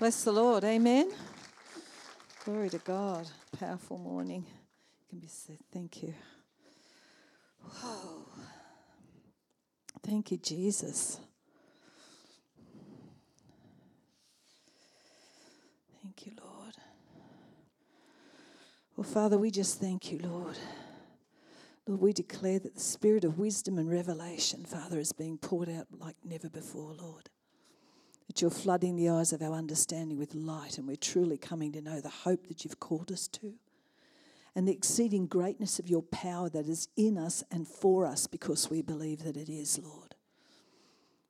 Bless the Lord. Amen. Glory to God. Powerful morning. You can be said. Thank you. Whoa. Thank you, Jesus. Thank you, Lord. Well, Father, we just thank you, Lord. Lord, we declare that the spirit of wisdom and revelation, Father, is being poured out like never before, Lord that you're flooding the eyes of our understanding with light, and we're truly coming to know the hope that you've called us to, and the exceeding greatness of your power that is in us and for us because we believe that it is, Lord.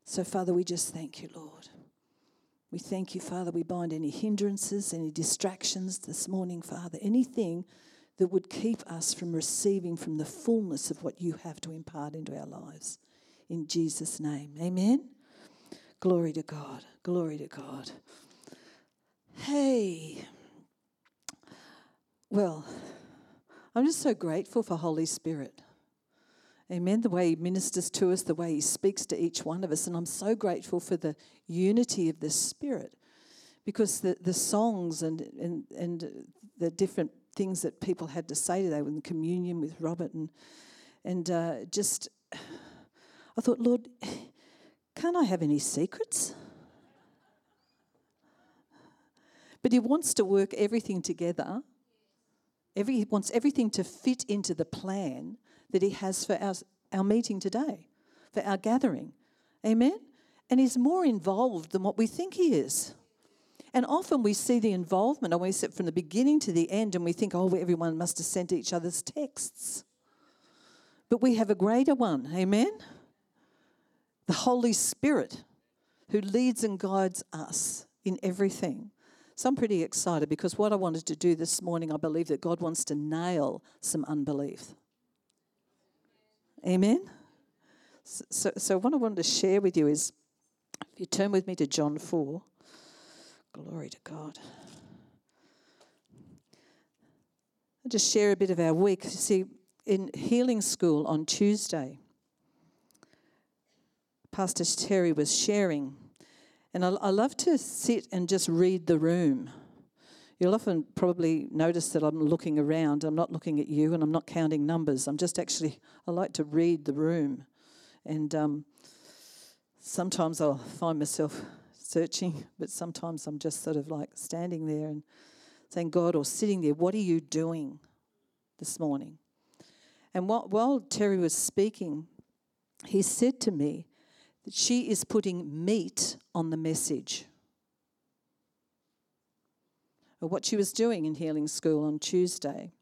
So, Father, we just thank you, Lord. We thank you, Father. We bind any hindrances, any distractions this morning, Father, anything that would keep us from receiving from the fullness of what you have to impart into our lives. In Jesus' name, amen. Glory to God. Glory to God. Hey. Well, I'm just so grateful for Holy Spirit. Amen. The way He ministers to us, the way He speaks to each one of us. And I'm so grateful for the unity of the Spirit because the, the songs and, and, and the different things that people had to say today in communion with Robert and, and uh, just, I thought, Lord, can't I have any secrets? But he wants to work everything together. Every, he wants everything to fit into the plan that he has for our, our meeting today, for our gathering. Amen? And he's more involved than what we think he is. And often we see the involvement, and we sit from the beginning to the end, and we think, oh, everyone must have sent each other's texts. But we have a greater one. Amen? The Holy Spirit who leads and guides us in everything. So I'm pretty excited because what I wanted to do this morning, I believe that God wants to nail some unbelief. Amen? So, so what I wanted to share with you is if you turn with me to John 4, glory to God. I'll just share a bit of our week. You see, in healing school on Tuesday, Pastor Terry was sharing. And I, I love to sit and just read the room. You'll often probably notice that I'm looking around. I'm not looking at you and I'm not counting numbers. I'm just actually, I like to read the room. And um, sometimes I'll find myself searching, but sometimes I'm just sort of like standing there and saying, God, or sitting there, what are you doing this morning? And while, while Terry was speaking, he said to me, that she is putting meat on the message. What she was doing in healing school on Tuesday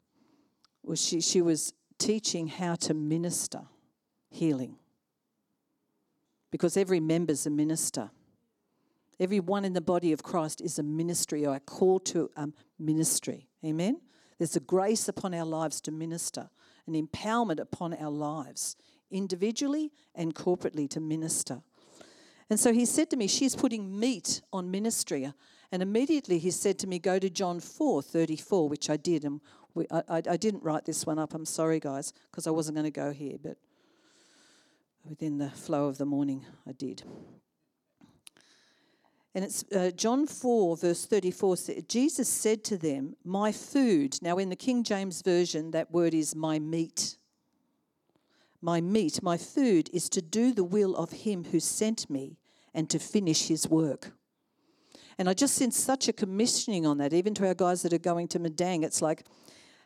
was she, she was teaching how to minister healing. Because every member's a minister. Everyone in the body of Christ is a ministry or a call to a ministry. Amen? There's a grace upon our lives to minister, an empowerment upon our lives individually and corporately to minister. And so he said to me, She's putting meat on ministry. And immediately he said to me, Go to John 4 34, which I did. And we, I, I, didn't write this one up. I'm sorry, guys, because I wasn't going to go here. But within the flow of the morning, I did. And it's uh, John 4, verse 34. Jesus said to them, My food. Now, in the King James Version, that word is my meat. My meat, my food is to do the will of him who sent me and to finish his work. And I just sense such a commissioning on that, even to our guys that are going to Madang. It's like,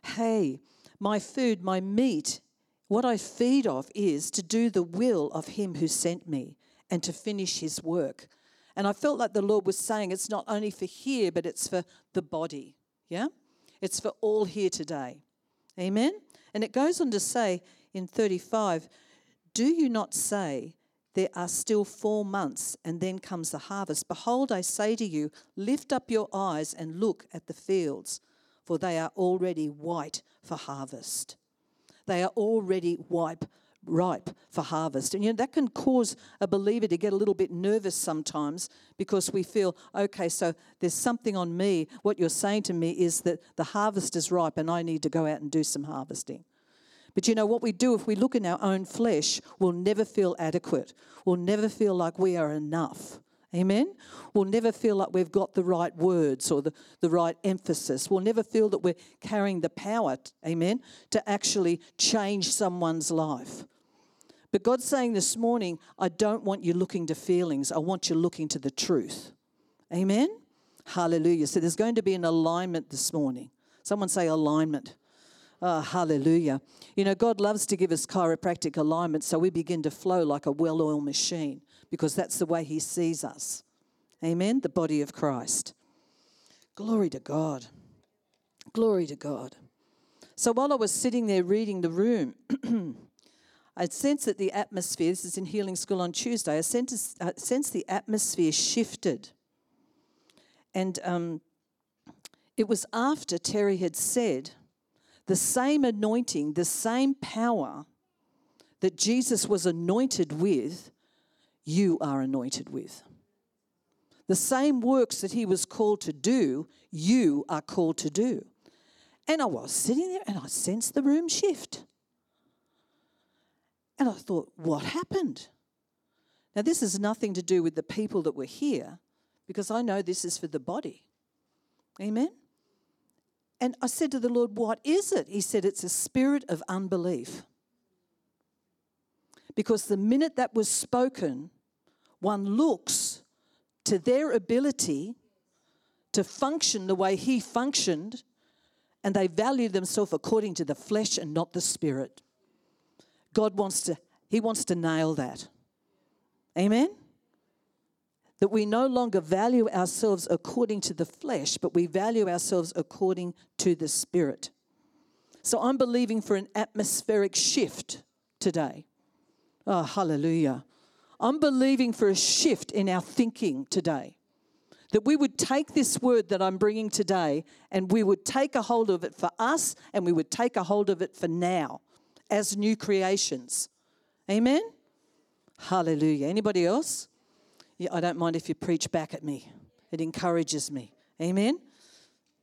hey, my food, my meat, what I feed off is to do the will of him who sent me and to finish his work. And I felt like the Lord was saying it's not only for here, but it's for the body. Yeah? It's for all here today. Amen? And it goes on to say, in 35, Do you not say, There are still four months, and then comes the harvest? Behold, I say to you, Lift up your eyes and look at the fields, for they are already white for harvest. They are already ripe, ripe for harvest. And you know, that can cause a believer to get a little bit nervous sometimes because we feel, okay, so there's something on me. What you're saying to me is that the harvest is ripe and I need to go out and do some harvesting. But you know what we do if we look in our own flesh, we'll never feel adequate. We'll never feel like we are enough. Amen. We'll never feel like we've got the right words or the, the right emphasis. We'll never feel that we're carrying the power, amen, to actually change someone's life. But God's saying this morning, I don't want you looking to feelings, I want you looking to the truth. Amen. Hallelujah. So there's going to be an alignment this morning. Someone say alignment. Oh, hallelujah. You know, God loves to give us chiropractic alignment so we begin to flow like a well oiled machine because that's the way He sees us. Amen. The body of Christ. Glory to God. Glory to God. So while I was sitting there reading the room, I sensed that the atmosphere, this is in healing school on Tuesday, I sensed, I sensed the atmosphere shifted. And um, it was after Terry had said, the same anointing, the same power that Jesus was anointed with you are anointed with. The same works that he was called to do, you are called to do. And I was sitting there and I sensed the room shift. And I thought, what happened? Now, this has nothing to do with the people that were here because I know this is for the body. Amen? And I said to the Lord, What is it? He said, It's a spirit of unbelief. Because the minute that was spoken, one looks to their ability to function the way he functioned, and they value themselves according to the flesh and not the spirit. God wants to, He wants to nail that. Amen? That we no longer value ourselves according to the flesh, but we value ourselves according to the spirit. So I'm believing for an atmospheric shift today. Oh, hallelujah. I'm believing for a shift in our thinking today. That we would take this word that I'm bringing today and we would take a hold of it for us and we would take a hold of it for now as new creations. Amen? Hallelujah. Anybody else? I don't mind if you preach back at me, it encourages me. Amen?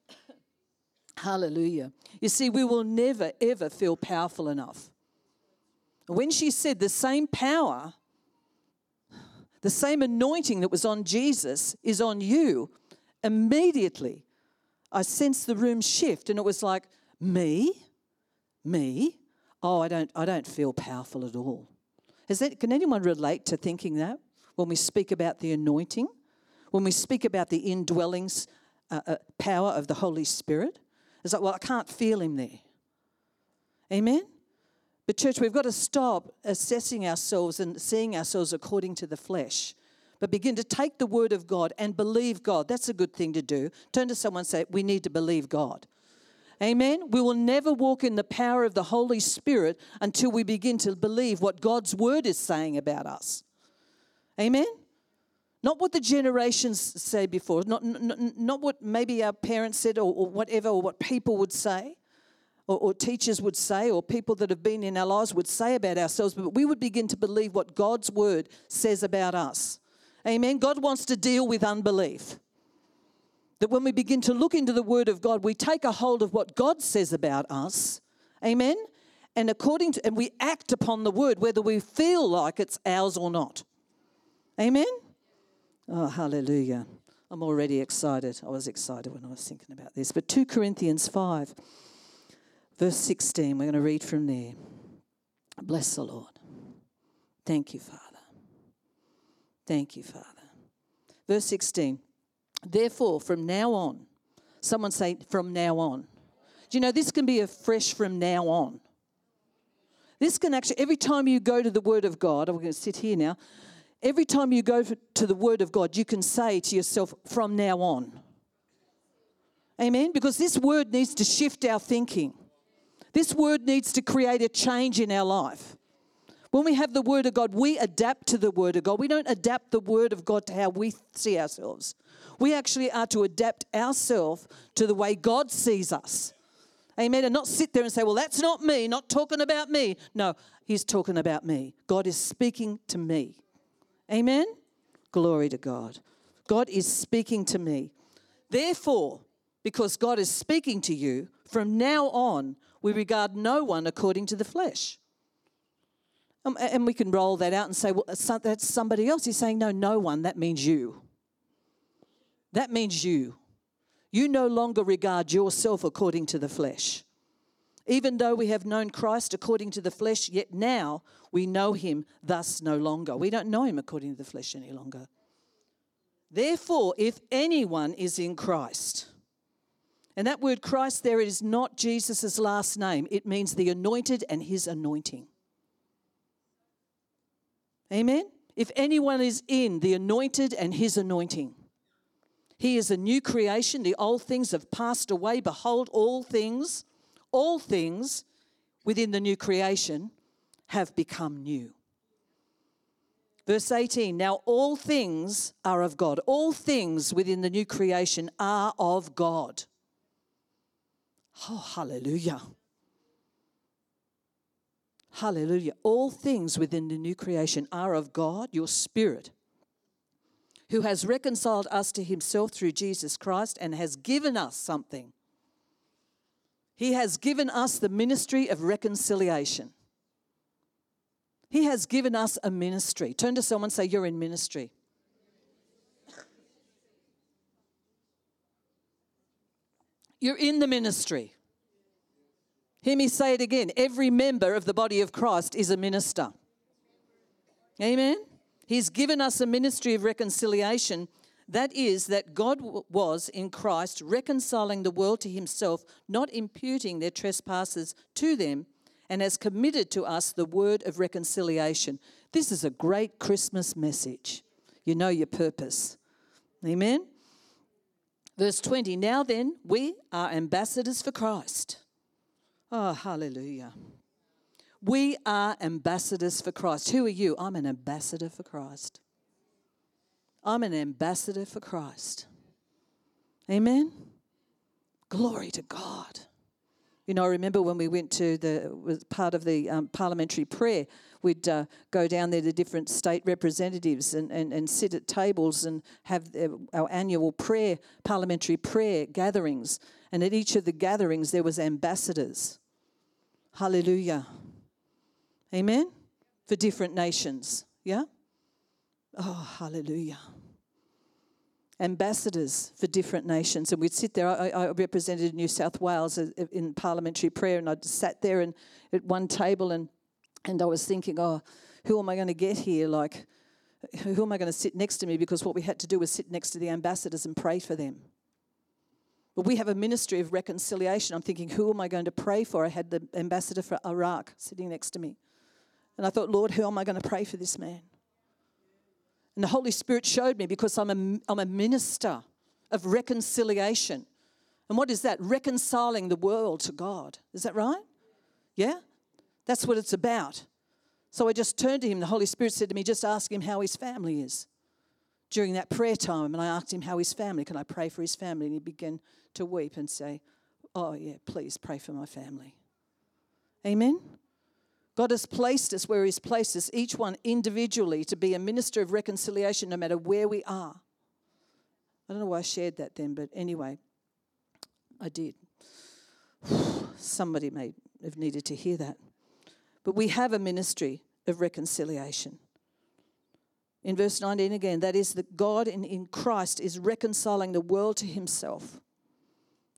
Hallelujah. You see, we will never, ever feel powerful enough when she said the same power, the same anointing that was on Jesus is on you, immediately I sensed the room shift and it was like, me? Me? Oh, I don't, I don't feel powerful at all. Is that, can anyone relate to thinking that when we speak about the anointing? When we speak about the indwelling uh, uh, power of the Holy Spirit? It's like, well, I can't feel him there. Amen? But, church, we've got to stop assessing ourselves and seeing ourselves according to the flesh, but begin to take the word of God and believe God. That's a good thing to do. Turn to someone and say, We need to believe God. Amen. We will never walk in the power of the Holy Spirit until we begin to believe what God's word is saying about us. Amen. Not what the generations say before, not, not, not what maybe our parents said or, or whatever, or what people would say or, or teachers would say, or people that have been in our lives would say about ourselves, but we would begin to believe what God's word says about us. Amen. God wants to deal with unbelief. That when we begin to look into the word of God, we take a hold of what God says about us. Amen. And according to and we act upon the word, whether we feel like it's ours or not. Amen. Oh, hallelujah. I'm already excited. I was excited when I was thinking about this. But 2 Corinthians 5. Verse 16, we're going to read from there. Bless the Lord. Thank you, Father. Thank you, Father. Verse 16, therefore, from now on, someone say, from now on. Do you know this can be a fresh from now on? This can actually, every time you go to the Word of God, I'm going to sit here now. Every time you go to the Word of God, you can say to yourself, from now on. Amen? Because this Word needs to shift our thinking. This word needs to create a change in our life. When we have the Word of God, we adapt to the Word of God. We don't adapt the Word of God to how we see ourselves. We actually are to adapt ourselves to the way God sees us. Amen. And not sit there and say, well, that's not me, not talking about me. No, He's talking about me. God is speaking to me. Amen. Glory to God. God is speaking to me. Therefore, because God is speaking to you, from now on, we regard no one according to the flesh. Um, and we can roll that out and say, well, that's somebody else. He's saying, no, no one. That means you. That means you. You no longer regard yourself according to the flesh. Even though we have known Christ according to the flesh, yet now we know him thus no longer. We don't know him according to the flesh any longer. Therefore, if anyone is in Christ, and that word Christ there, is not Jesus' last name, it means the anointed and his anointing. Amen? If anyone is in the anointed and his anointing, he is a new creation. The old things have passed away. Behold, all things, all things within the new creation have become new. Verse 18 Now all things are of God. All things within the new creation are of God. Oh, hallelujah. Hallelujah. All things within the new creation are of God, your spirit, who has reconciled us to himself through Jesus Christ and has given us something. He has given us the ministry of reconciliation. He has given us a ministry. Turn to someone and say, You're in ministry. You're in the ministry. Hear me say it again. Every member of the body of Christ is a minister. Amen. He's given us a ministry of reconciliation. That is, that God was in Christ reconciling the world to himself, not imputing their trespasses to them, and has committed to us the word of reconciliation. This is a great Christmas message. You know your purpose. Amen. Verse 20 Now then, we are ambassadors for Christ. Oh, hallelujah. We are ambassadors for Christ. Who are you? I'm an ambassador for Christ. I'm an ambassador for Christ. Amen. Glory to God. You know, I remember when we went to the part of the um, parliamentary prayer, we'd uh, go down there to different state representatives and, and, and sit at tables and have our annual prayer, parliamentary prayer gatherings. And at each of the gatherings, there was ambassadors. Hallelujah. Amen? For different nations. Yeah? Oh, hallelujah ambassadors for different nations. And we'd sit there. I, I, represented New South Wales uh, in parliamentary prayer, and I'd sat there and at one table, and and I was thinking, oh, who am I going to get here? Like, who am I going to sit next to me? Because what we had to do was sit next to the ambassadors and pray for them. But we have a ministry of reconciliation. I'm thinking, who am I going to pray for? I had the ambassador for Iraq sitting next to me. And I thought, Lord, who am I going to pray for this man? And the Holy Spirit showed me because I'm a, I'm a minister of reconciliation. And what is that? Reconciling the world to God. Is that right? Yeah? That's what it's about. So I just turned to him. The Holy Spirit said to me, just ask him how his family is. During that prayer time, and I asked him how his family, can I pray for his family? And he began to weep and say, Oh, yeah, please pray for my family. Amen? God has placed us where He's placed us, each one individually, to be a minister of reconciliation no matter where we are. I don't know why I shared that then, but anyway, I did. Somebody may have needed to hear that. But we have a ministry of reconciliation. In verse 19 again, that is that God in, in Christ is reconciling the world to himself,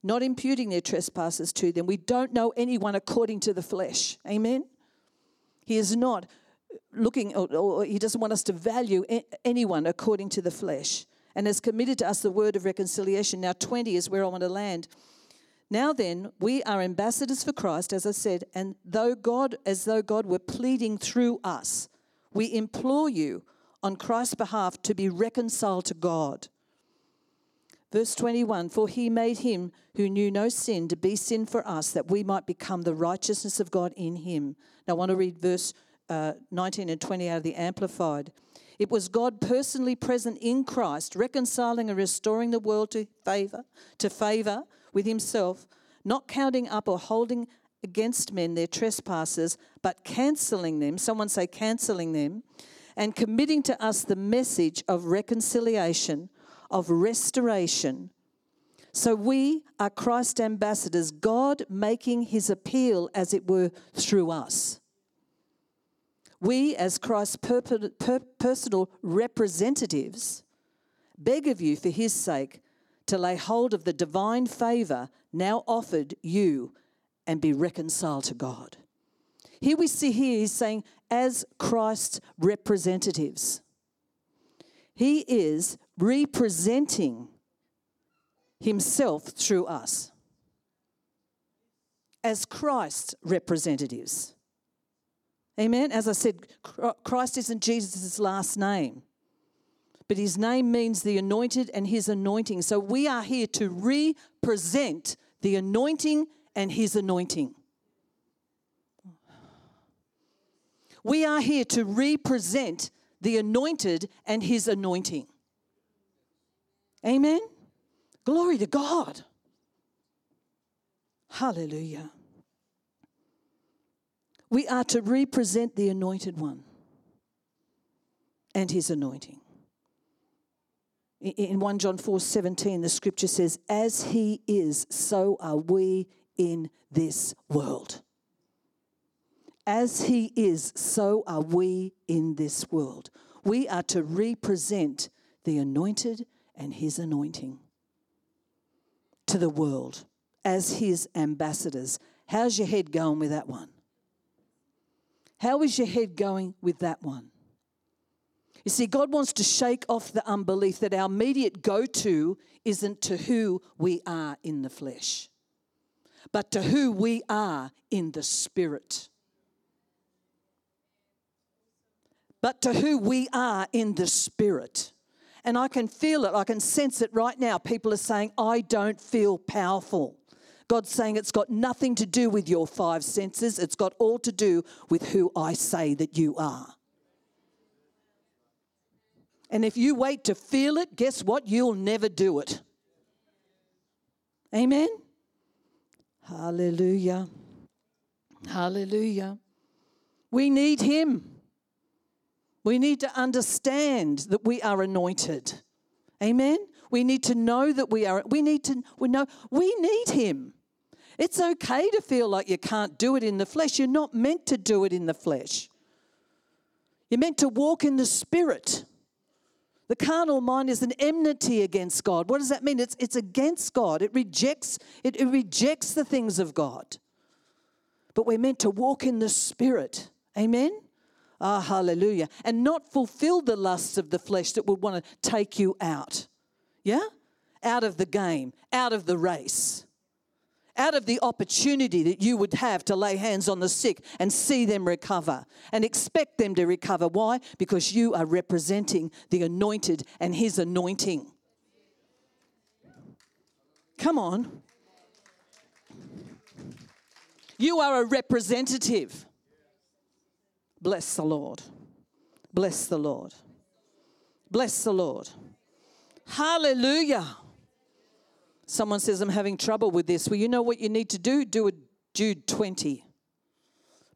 not imputing their trespasses to them. We don't know anyone according to the flesh. Amen? He is not looking, or, or he doesn't want us to value anyone according to the flesh and has committed to us the word of reconciliation. Now, 20 is where I want to land. Now then, we are ambassadors for Christ, as I said, and though God, as though God were pleading through us, we implore you on Christ's behalf to be reconciled to God. Verse 21 For he made him who knew no sin to be sin for us, that we might become the righteousness of God in him. Now, I want to read verse uh, 19 and 20 out of the Amplified. It was God personally present in Christ, reconciling and restoring the world to favor, to favor with himself, not counting up or holding against men their trespasses, but cancelling them. Someone say, cancelling them, and committing to us the message of reconciliation of restoration. So we are Christ ambassadors, God making his appeal, as it were, through us. We, as Christ's per- per- personal representatives, beg of you for his sake to lay hold of the divine favour now offered you and be reconciled to God. Here we see here he's saying, as Christ's representatives, he is representing himself through us as Christ's representatives. Amen. As I said, Christ isn't Jesus' last name, but his name means the anointed and his anointing. So we are here to represent the anointing and his anointing. We are here to represent the anointed and his anointing. Amen. Glory to God. Hallelujah. We are to represent the anointed one and his anointing. In 1 John 4 17, the scripture says, As he is, so are we in this world. As he is, so are we in this world. We are to represent the anointed and his anointing to the world as his ambassadors. How's your head going with that one? How is your head going with that one? You see, God wants to shake off the unbelief that our immediate go to isn't to who we are in the flesh, but to who we are in the spirit. But to who we are in the spirit. And I can feel it, I can sense it right now. People are saying, I don't feel powerful. God's saying it's got nothing to do with your five senses, it's got all to do with who I say that you are. And if you wait to feel it, guess what? You'll never do it. Amen? Hallelujah. Hallelujah. We need Him. We need to understand that we are anointed. Amen. We need to know that we are we need to we know we need him. It's okay to feel like you can't do it in the flesh. You're not meant to do it in the flesh. You're meant to walk in the spirit. The carnal mind is an enmity against God. What does that mean? It's, it's against God. It rejects, it, it rejects the things of God. But we're meant to walk in the spirit. Amen? Ah, hallelujah. And not fulfill the lusts of the flesh that would want to take you out. Yeah? Out of the game, out of the race, out of the opportunity that you would have to lay hands on the sick and see them recover and expect them to recover. Why? Because you are representing the anointed and his anointing. Come on. You are a representative. Bless the Lord. Bless the Lord. Bless the Lord. Hallelujah. Someone says, I'm having trouble with this. Well, you know what you need to do? Do a Jude 20.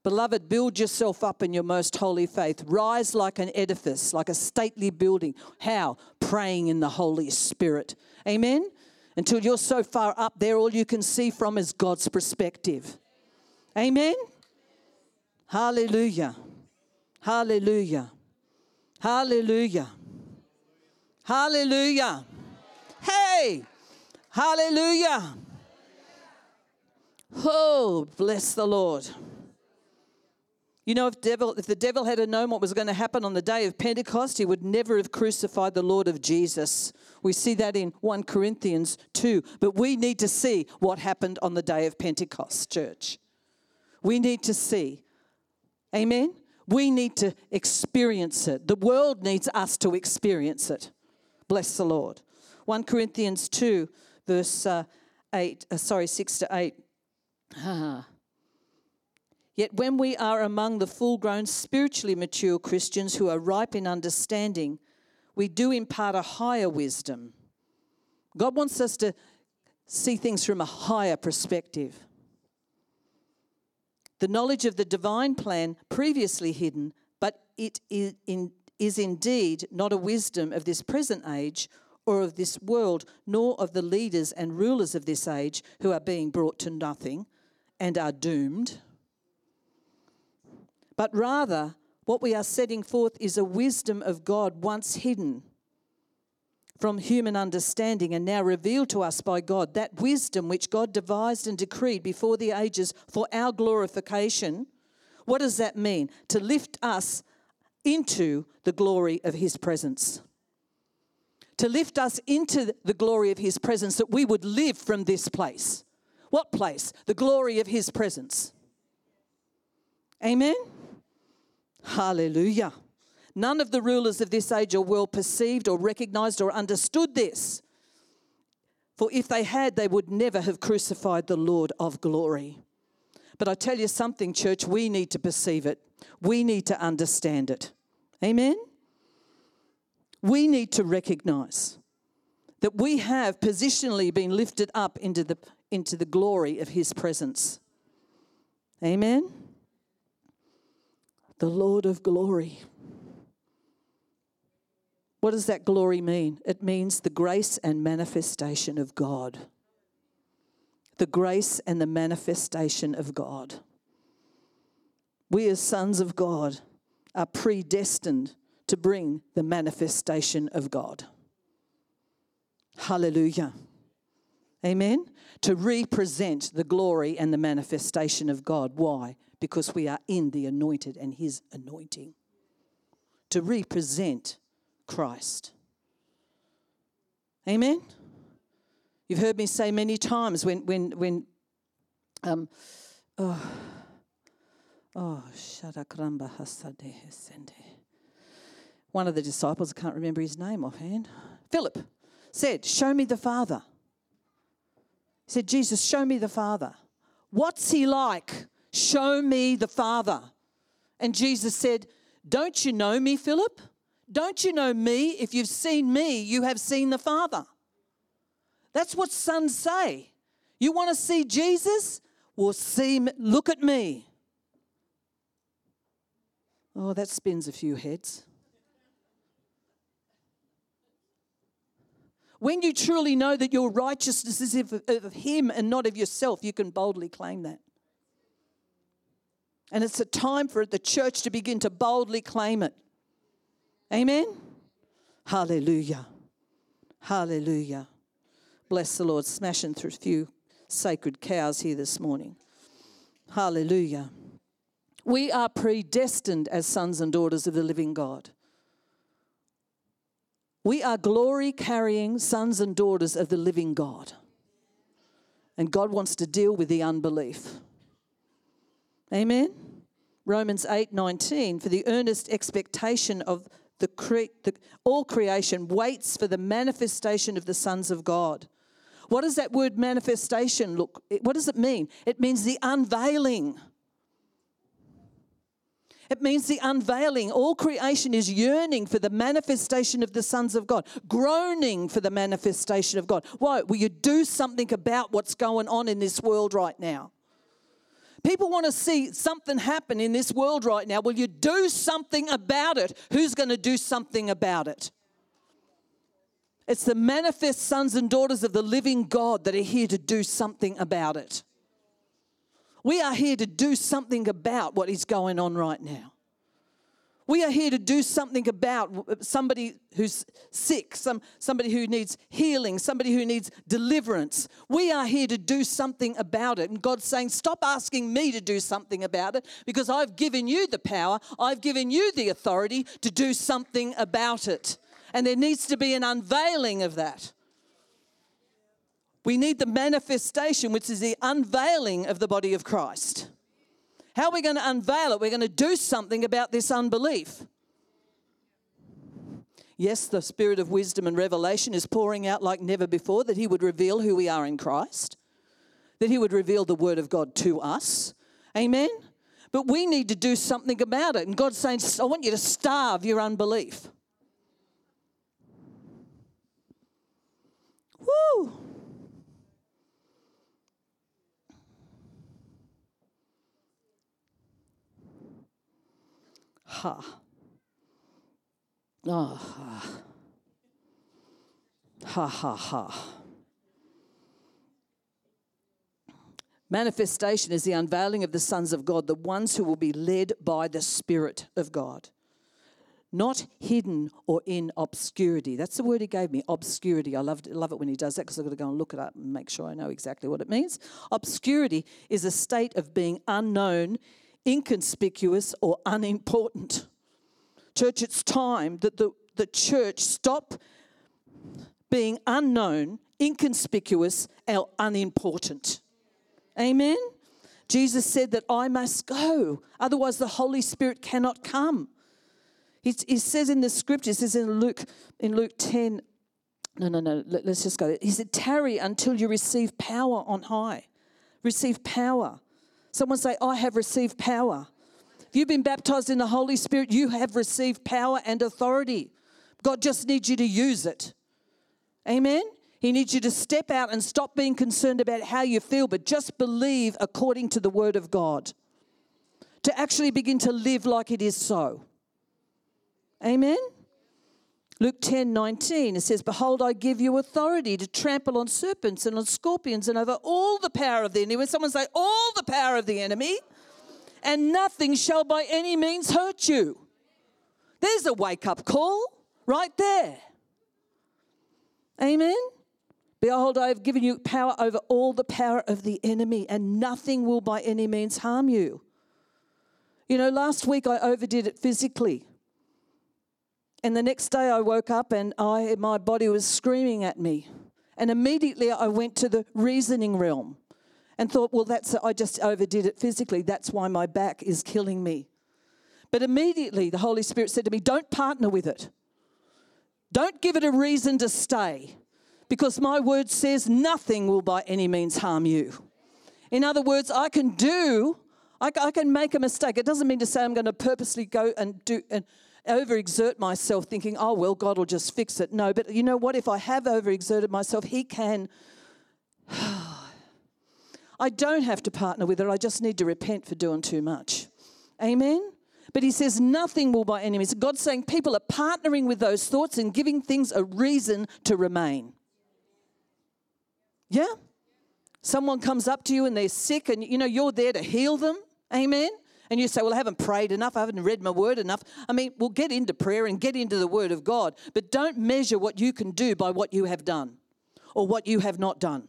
Beloved, build yourself up in your most holy faith. Rise like an edifice, like a stately building. How? Praying in the Holy Spirit. Amen? Until you're so far up there, all you can see from is God's perspective. Amen? Hallelujah. Hallelujah. Hallelujah. Hallelujah. Hey, hallelujah. Oh, bless the Lord. You know, if, devil, if the devil had known what was going to happen on the day of Pentecost, he would never have crucified the Lord of Jesus. We see that in 1 Corinthians 2. But we need to see what happened on the day of Pentecost, church. We need to see. Amen? We need to experience it. The world needs us to experience it. Bless the Lord. 1 Corinthians 2, verse uh, 8, uh, sorry, 6 to 8. Ah. Yet when we are among the full grown, spiritually mature Christians who are ripe in understanding, we do impart a higher wisdom. God wants us to see things from a higher perspective. The knowledge of the divine plan previously hidden, but it is, in, is indeed not a wisdom of this present age or of this world, nor of the leaders and rulers of this age who are being brought to nothing and are doomed. But rather, What we are setting forth is a wisdom of God once hidden from human understanding and now revealed to us by God. That wisdom which God devised and decreed before the ages for our glorification. What does that mean? To lift us into the glory of His presence. To lift us into the glory of His presence, that we would live from this place. What place? The glory of His presence. Amen? Hallelujah. None of the rulers of this age or world perceived or recognized or understood this. For if they had, they would never have crucified the Lord of glory. But I tell you something, church, we need to perceive it. We need to understand it. Amen? We need to recognize that we have positionally been lifted up into the, into the glory of His presence. Amen? The Lord of glory. What does that glory mean? It means the grace and manifestation of God. The grace and the manifestation of God. We, as sons of God, are predestined to bring the manifestation of God. Hallelujah. Amen. To represent the glory and the manifestation of God. Why? Because we are in the anointed and His anointing. To represent Christ. Amen? You've heard me say many times when, when, when, um, oh, oh, Shadakramba Hasade Sende. One of the disciples, I can't remember his name offhand, Philip, said, Show me the Father. He said, Jesus, show me the Father. What's he like? Show me the Father. And Jesus said, Don't you know me, Philip? Don't you know me? If you've seen me, you have seen the Father. That's what sons say. You want to see Jesus? Well, see, look at me. Oh, that spins a few heads. When you truly know that your righteousness is of Him and not of yourself, you can boldly claim that. And it's a time for the church to begin to boldly claim it. Amen? Hallelujah. Hallelujah. Bless the Lord. Smashing through a few sacred cows here this morning. Hallelujah. We are predestined as sons and daughters of the living God. We are glory carrying sons and daughters of the living God. And God wants to deal with the unbelief. Amen. Romans 8:19 for the earnest expectation of the, cre- the, all creation waits for the manifestation of the sons of God. What does that word manifestation look? What does it mean? It means the unveiling. It means the unveiling. All creation is yearning for the manifestation of the sons of God, groaning for the manifestation of God. Why? Will you do something about what's going on in this world right now? People want to see something happen in this world right now. Will you do something about it? Who's going to do something about it? It's the manifest sons and daughters of the living God that are here to do something about it. We are here to do something about what is going on right now. We are here to do something about uh, somebody who's sick, some, somebody who needs healing, somebody who needs deliverance. We are here to do something about it. And God's saying, Stop asking me to do something about it because I've given you the power, I've given you the authority to do something about it. And there needs to be an unveiling of that. We need the manifestation, which is the unveiling of the body of Christ. How are we going to unveil it? We're going to do something about this unbelief. Yes, the spirit of wisdom and revelation is pouring out like never before that He would reveal who we are in Christ, that He would reveal the Word of God to us. Amen? But we need to do something about it. And God's saying, I want you to starve your unbelief. Woo! Ha. Oh, ha. Ha ha ha. Manifestation is the unveiling of the sons of God, the ones who will be led by the Spirit of God. Not hidden or in obscurity. That's the word he gave me, obscurity. I love it when he does that because I've got to go and look it up and make sure I know exactly what it means. Obscurity is a state of being unknown, inconspicuous, or unimportant. Church, it's time that the, the church stop being unknown, inconspicuous, or unimportant. Amen? Jesus said that I must go, otherwise, the Holy Spirit cannot come. He, says in the scriptures, says in Luke, in Luke 10, no, no, no, let, us just go. He said, Tarry until you receive power on high. Receive power. Someone say, I have received power. If you've been baptized in the Holy Spirit, you have received power and authority. God just needs you to use it. Amen? He needs you to step out and stop being concerned about how you feel, but just believe according to the word of God. To actually begin to live like it is so. Amen? Luke 10 19, it says, Behold, I give you authority to trample on serpents and on scorpions and over all the power of the enemy. When someone say, All the power of the enemy, and nothing shall by any means hurt you. There's a wake up call right there. Amen. Behold, I have given you power over all the power of the enemy, and nothing will by any means harm you. You know, last week I overdid it physically. And the next day I woke up and I, my body was screaming at me. And immediately I went to the reasoning realm and thought, well, that's, I just overdid it physically. That's why my back is killing me. But immediately the Holy Spirit said to me, don't partner with it. Don't give it a reason to stay because my word says nothing will by any means harm you. In other words, I can do, I, I can make a mistake. It doesn't mean to say I'm going to purposely go and do and overexert myself thinking, oh, well, God will just fix it. No, but you know what? If I have overexerted myself, He can. I don't have to partner with it. I just need to repent for doing too much. Amen? But he says nothing will by enemies. God's saying people are partnering with those thoughts and giving things a reason to remain. Yeah? Someone comes up to you and they're sick and you know you're there to heal them. Amen. And you say, Well, I haven't prayed enough, I haven't read my word enough. I mean, we'll get into prayer and get into the word of God, but don't measure what you can do by what you have done or what you have not done.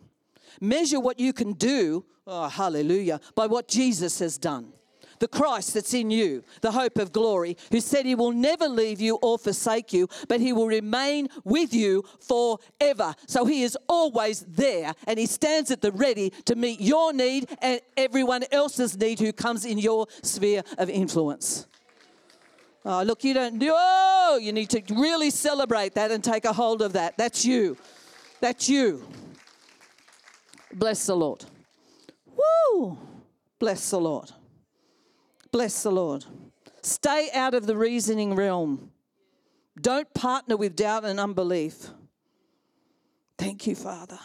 Measure what you can do, oh, hallelujah, by what Jesus has done the Christ that's in you, the hope of glory, who said he will never leave you or forsake you, but he will remain with you forever. So he is always there and he stands at the ready to meet your need and everyone else's need who comes in your sphere of influence. Oh, look, you don't, do oh, you need to really celebrate that and take a hold of that. That's you. That's you. Bless the Lord. Woo! Bless the Lord. Bless the Lord. Stay out of the reasoning realm. Don't partner with doubt and unbelief. Thank you, Father.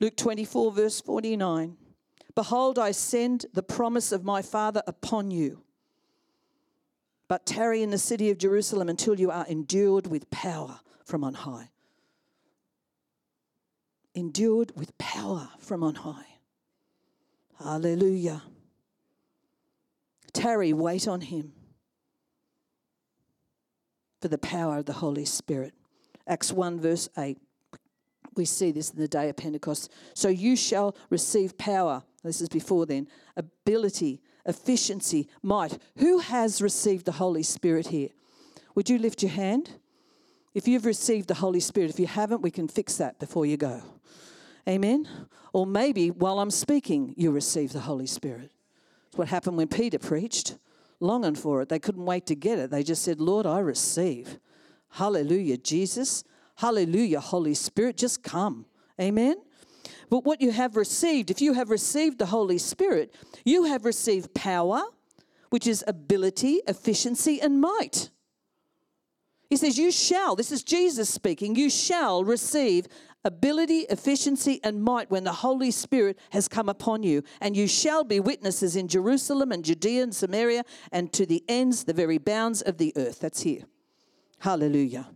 Luke 24, verse 49. Behold, I send the promise of my Father upon you. But tarry in the city of Jerusalem until you are endued with power from on high. Endued with power from on high. Hallelujah. Tarry, wait on him for the power of the Holy Spirit. Acts 1, verse 8. We see this in the day of Pentecost. So you shall receive power. This is before then. Ability, efficiency, might. Who has received the Holy Spirit here? Would you lift your hand? If you've received the Holy Spirit, if you haven't, we can fix that before you go. Amen? Or maybe while I'm speaking, you receive the Holy Spirit. It's what happened when Peter preached, longing for it. They couldn't wait to get it. They just said, Lord, I receive. Hallelujah, Jesus. Hallelujah, Holy Spirit, just come. Amen. But what you have received, if you have received the Holy Spirit, you have received power, which is ability, efficiency, and might. He says, You shall, this is Jesus speaking, you shall receive ability, efficiency, and might when the Holy Spirit has come upon you. And you shall be witnesses in Jerusalem and Judea and Samaria and to the ends, the very bounds of the earth. That's here. Hallelujah.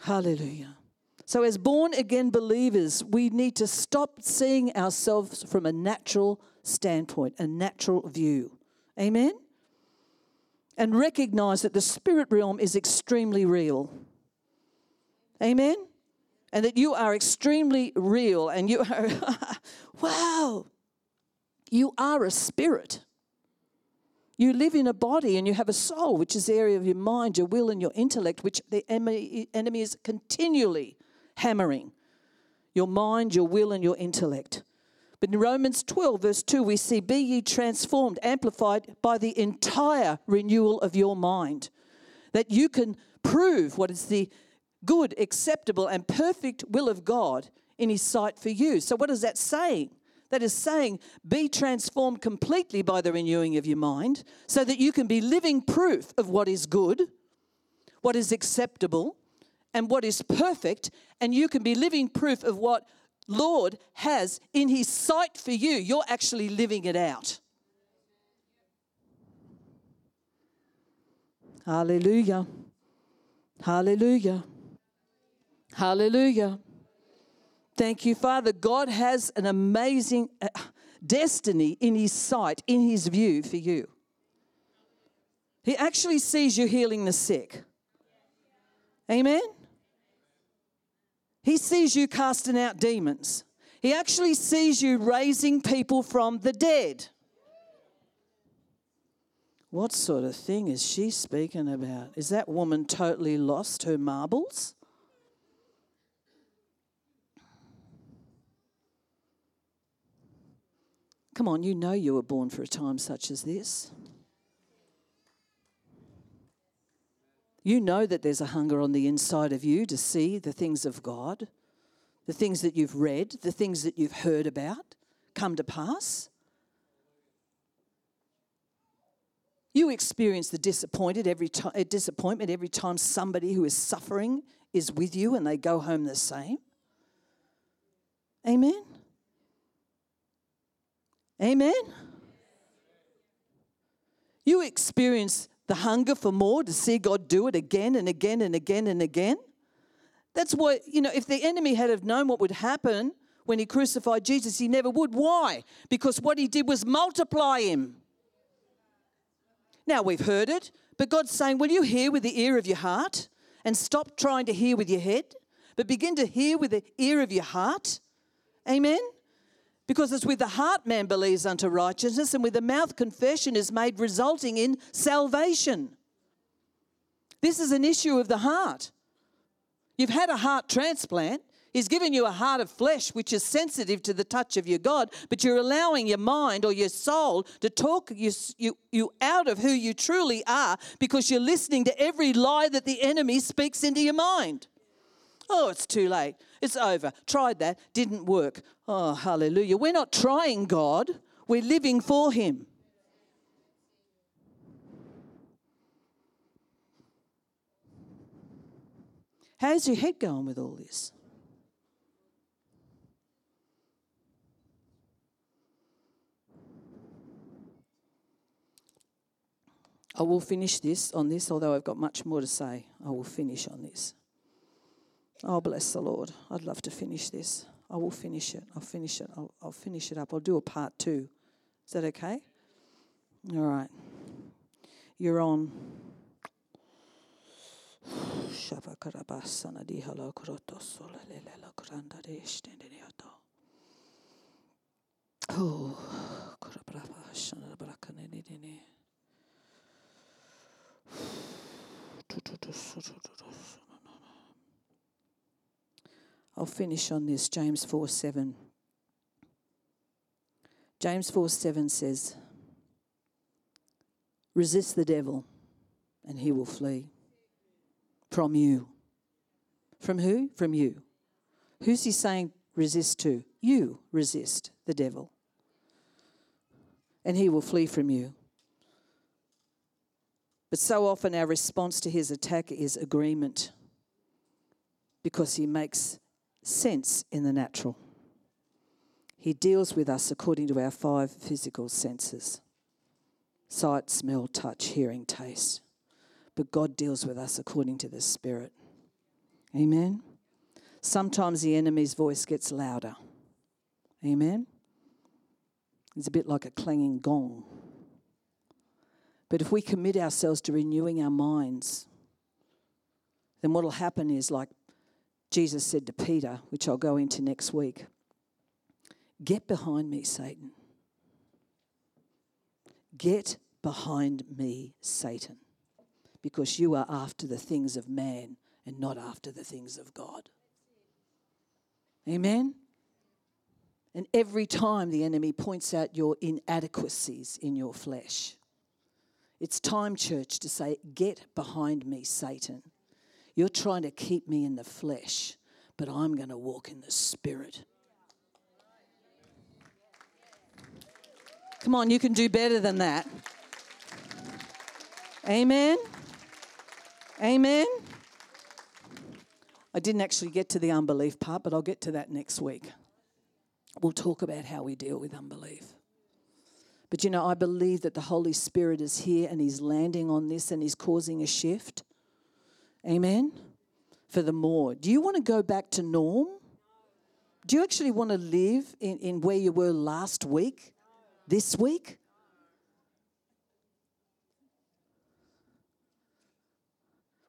Hallelujah. So, as born again believers, we need to stop seeing ourselves from a natural standpoint, a natural view. Amen? And recognize that the spirit realm is extremely real. Amen? And that you are extremely real and you are, wow, you are a spirit. You live in a body and you have a soul, which is the area of your mind, your will, and your intellect, which the enemy is continually hammering. Your mind, your will, and your intellect. But in Romans 12, verse 2, we see, Be ye transformed, amplified by the entire renewal of your mind, that you can prove what is the good, acceptable, and perfect will of God in His sight for you. So, what is that saying? That is saying, be transformed completely by the renewing of your mind so that you can be living proof of what is good, what is acceptable, and what is perfect, and you can be living proof of what Lord has in His sight for you. You're actually living it out. Hallelujah. Hallelujah. Hallelujah. Thank you, Father. God has an amazing uh, destiny in His sight, in His view for you. He actually sees you healing the sick. Amen? He sees you casting out demons. He actually sees you raising people from the dead. What sort of thing is she speaking about? Is that woman totally lost her marbles? Come on, you know you were born for a time such as this. You know that there's a hunger on the inside of you to see the things of God, the things that you've read, the things that you've heard about come to pass. You experience the disappointed every time, uh, disappointment every time somebody who is suffering is with you and they go home the same. Amen. Amen? You experience the hunger for more to see God do it again and again and again and again. That's why, you know, if the enemy had have known what would happen when he crucified Jesus, he never would. Why? Because what he did was multiply him. Now we've heard it, but God's saying, Will you hear with the ear of your heart and stop trying to hear with your head, but begin to hear with the ear of your heart? Amen? Because it's with the heart man believes unto righteousness, and with the mouth confession is made, resulting in salvation. This is an issue of the heart. You've had a heart transplant. He's given you a heart of flesh which is sensitive to the touch of your God, but you're allowing your mind or your soul to talk you, you, you out of who you truly are because you're listening to every lie that the enemy speaks into your mind. Oh, it's too late. It's over. Tried that, didn't work. Oh, hallelujah. We're not trying God, we're living for Him. How's your head going with all this? I will finish this on this, although I've got much more to say. I will finish on this. Oh, bless the Lord. I'd love to finish this. I will finish it. I'll finish it. I'll, I'll finish it up. I'll do a part two. Is that okay? All right. You're on. Oh, I'll finish on this James 4 7. James 4 7 says, Resist the devil, and he will flee from you. From who? From you. Who's he saying resist to? You resist the devil, and he will flee from you. But so often our response to his attack is agreement because he makes sense in the natural. He deals with us according to our five physical senses sight, smell, touch, hearing, taste. But God deals with us according to the Spirit. Amen. sometimes the enemy's voice gets louder. Amen? It's a bit like a clanging gong. But if we commit ourselves to renewing our minds, then what will happen is, like Jesus said to Peter, which I'll go into next week Get behind me, Satan. Get behind me, Satan, because you are after the things of man and not after the things of God. Amen? And every time the enemy points out your inadequacies in your flesh, it's time, church, to say, Get behind me, Satan. You're trying to keep me in the flesh, but I'm going to walk in the spirit. Come on, you can do better than that. Amen. Amen. I didn't actually get to the unbelief part, but I'll get to that next week. We'll talk about how we deal with unbelief. But you know, I believe that the Holy Spirit is here and He's landing on this and He's causing a shift. Amen. For the more. Do you want to go back to norm? Do you actually want to live in, in where you were last week, this week?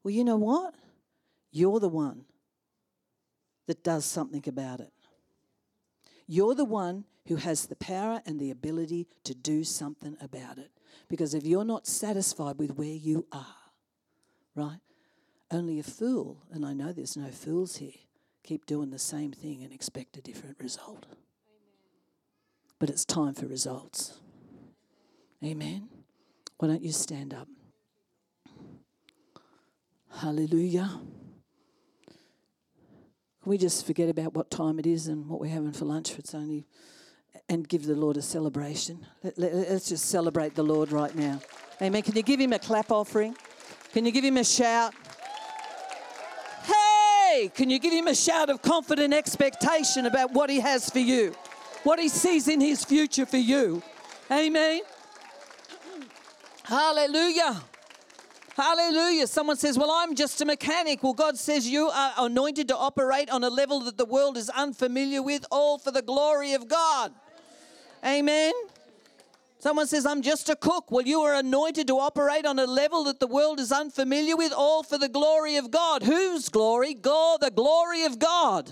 Well, you know what? You're the one that does something about it. You're the one who has the power and the ability to do something about it. Because if you're not satisfied with where you are, right? Only a fool, and I know there's no fools here, keep doing the same thing and expect a different result. Amen. But it's time for results. Amen. Why don't you stand up? Hallelujah. Can we just forget about what time it is and what we're having for lunch? It's only, and give the Lord a celebration. Let, let, let's just celebrate the Lord right now. Amen. Can you give him a clap offering? Can you give him a shout? Hey, can you give him a shout of confident expectation about what he has for you, what he sees in his future for you? Amen. Hallelujah. Hallelujah. Someone says, Well, I'm just a mechanic. Well, God says you are anointed to operate on a level that the world is unfamiliar with, all for the glory of God. Amen. Someone says, I'm just a cook. Well, you are anointed to operate on a level that the world is unfamiliar with, all for the glory of God. Whose glory? God, the glory of God.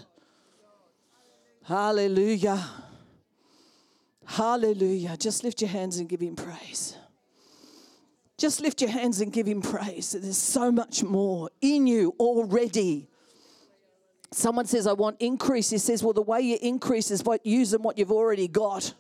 Hallelujah. Hallelujah. Just lift your hands and give him praise. Just lift your hands and give him praise. There's so much more in you already. Someone says, I want increase. He says, Well, the way you increase is by using what you've already got.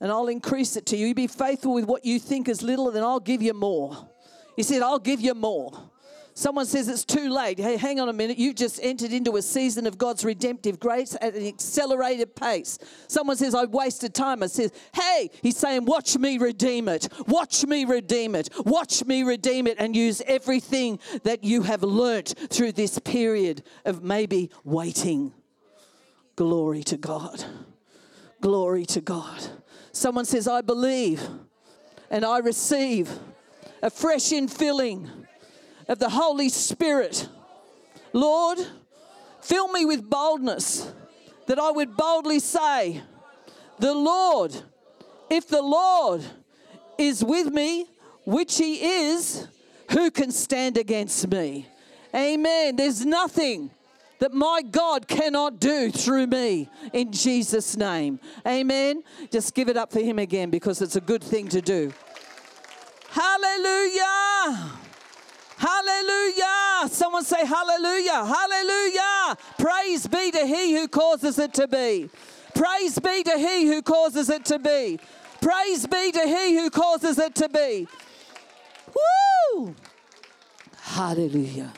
And I'll increase it to you. You be faithful with what you think is little, then I'll give you more. He said, I'll give you more. Someone says it's too late. Hey, hang on a minute. You've just entered into a season of God's redemptive grace at an accelerated pace. Someone says, "I've wasted time. I says, hey, he's saying, watch me redeem it. Watch me redeem it. Watch me redeem it and use everything that you have learnt through this period of maybe waiting. Glory to God. Glory to God. Someone says, I believe and I receive a fresh infilling of the Holy Spirit. Lord, fill me with boldness that I would boldly say, The Lord, if the Lord is with me, which He is, who can stand against me? Amen. There's nothing that my God cannot do through me in Jesus' name. Amen. Just give it up for Him again because it's a good thing to do. Hallelujah. Hallelujah. Someone say hallelujah. Hallelujah. Praise be to he who causes it to be. Praise be to he who causes it to be. Praise be to he who causes it to be. Woo! Hallelujah.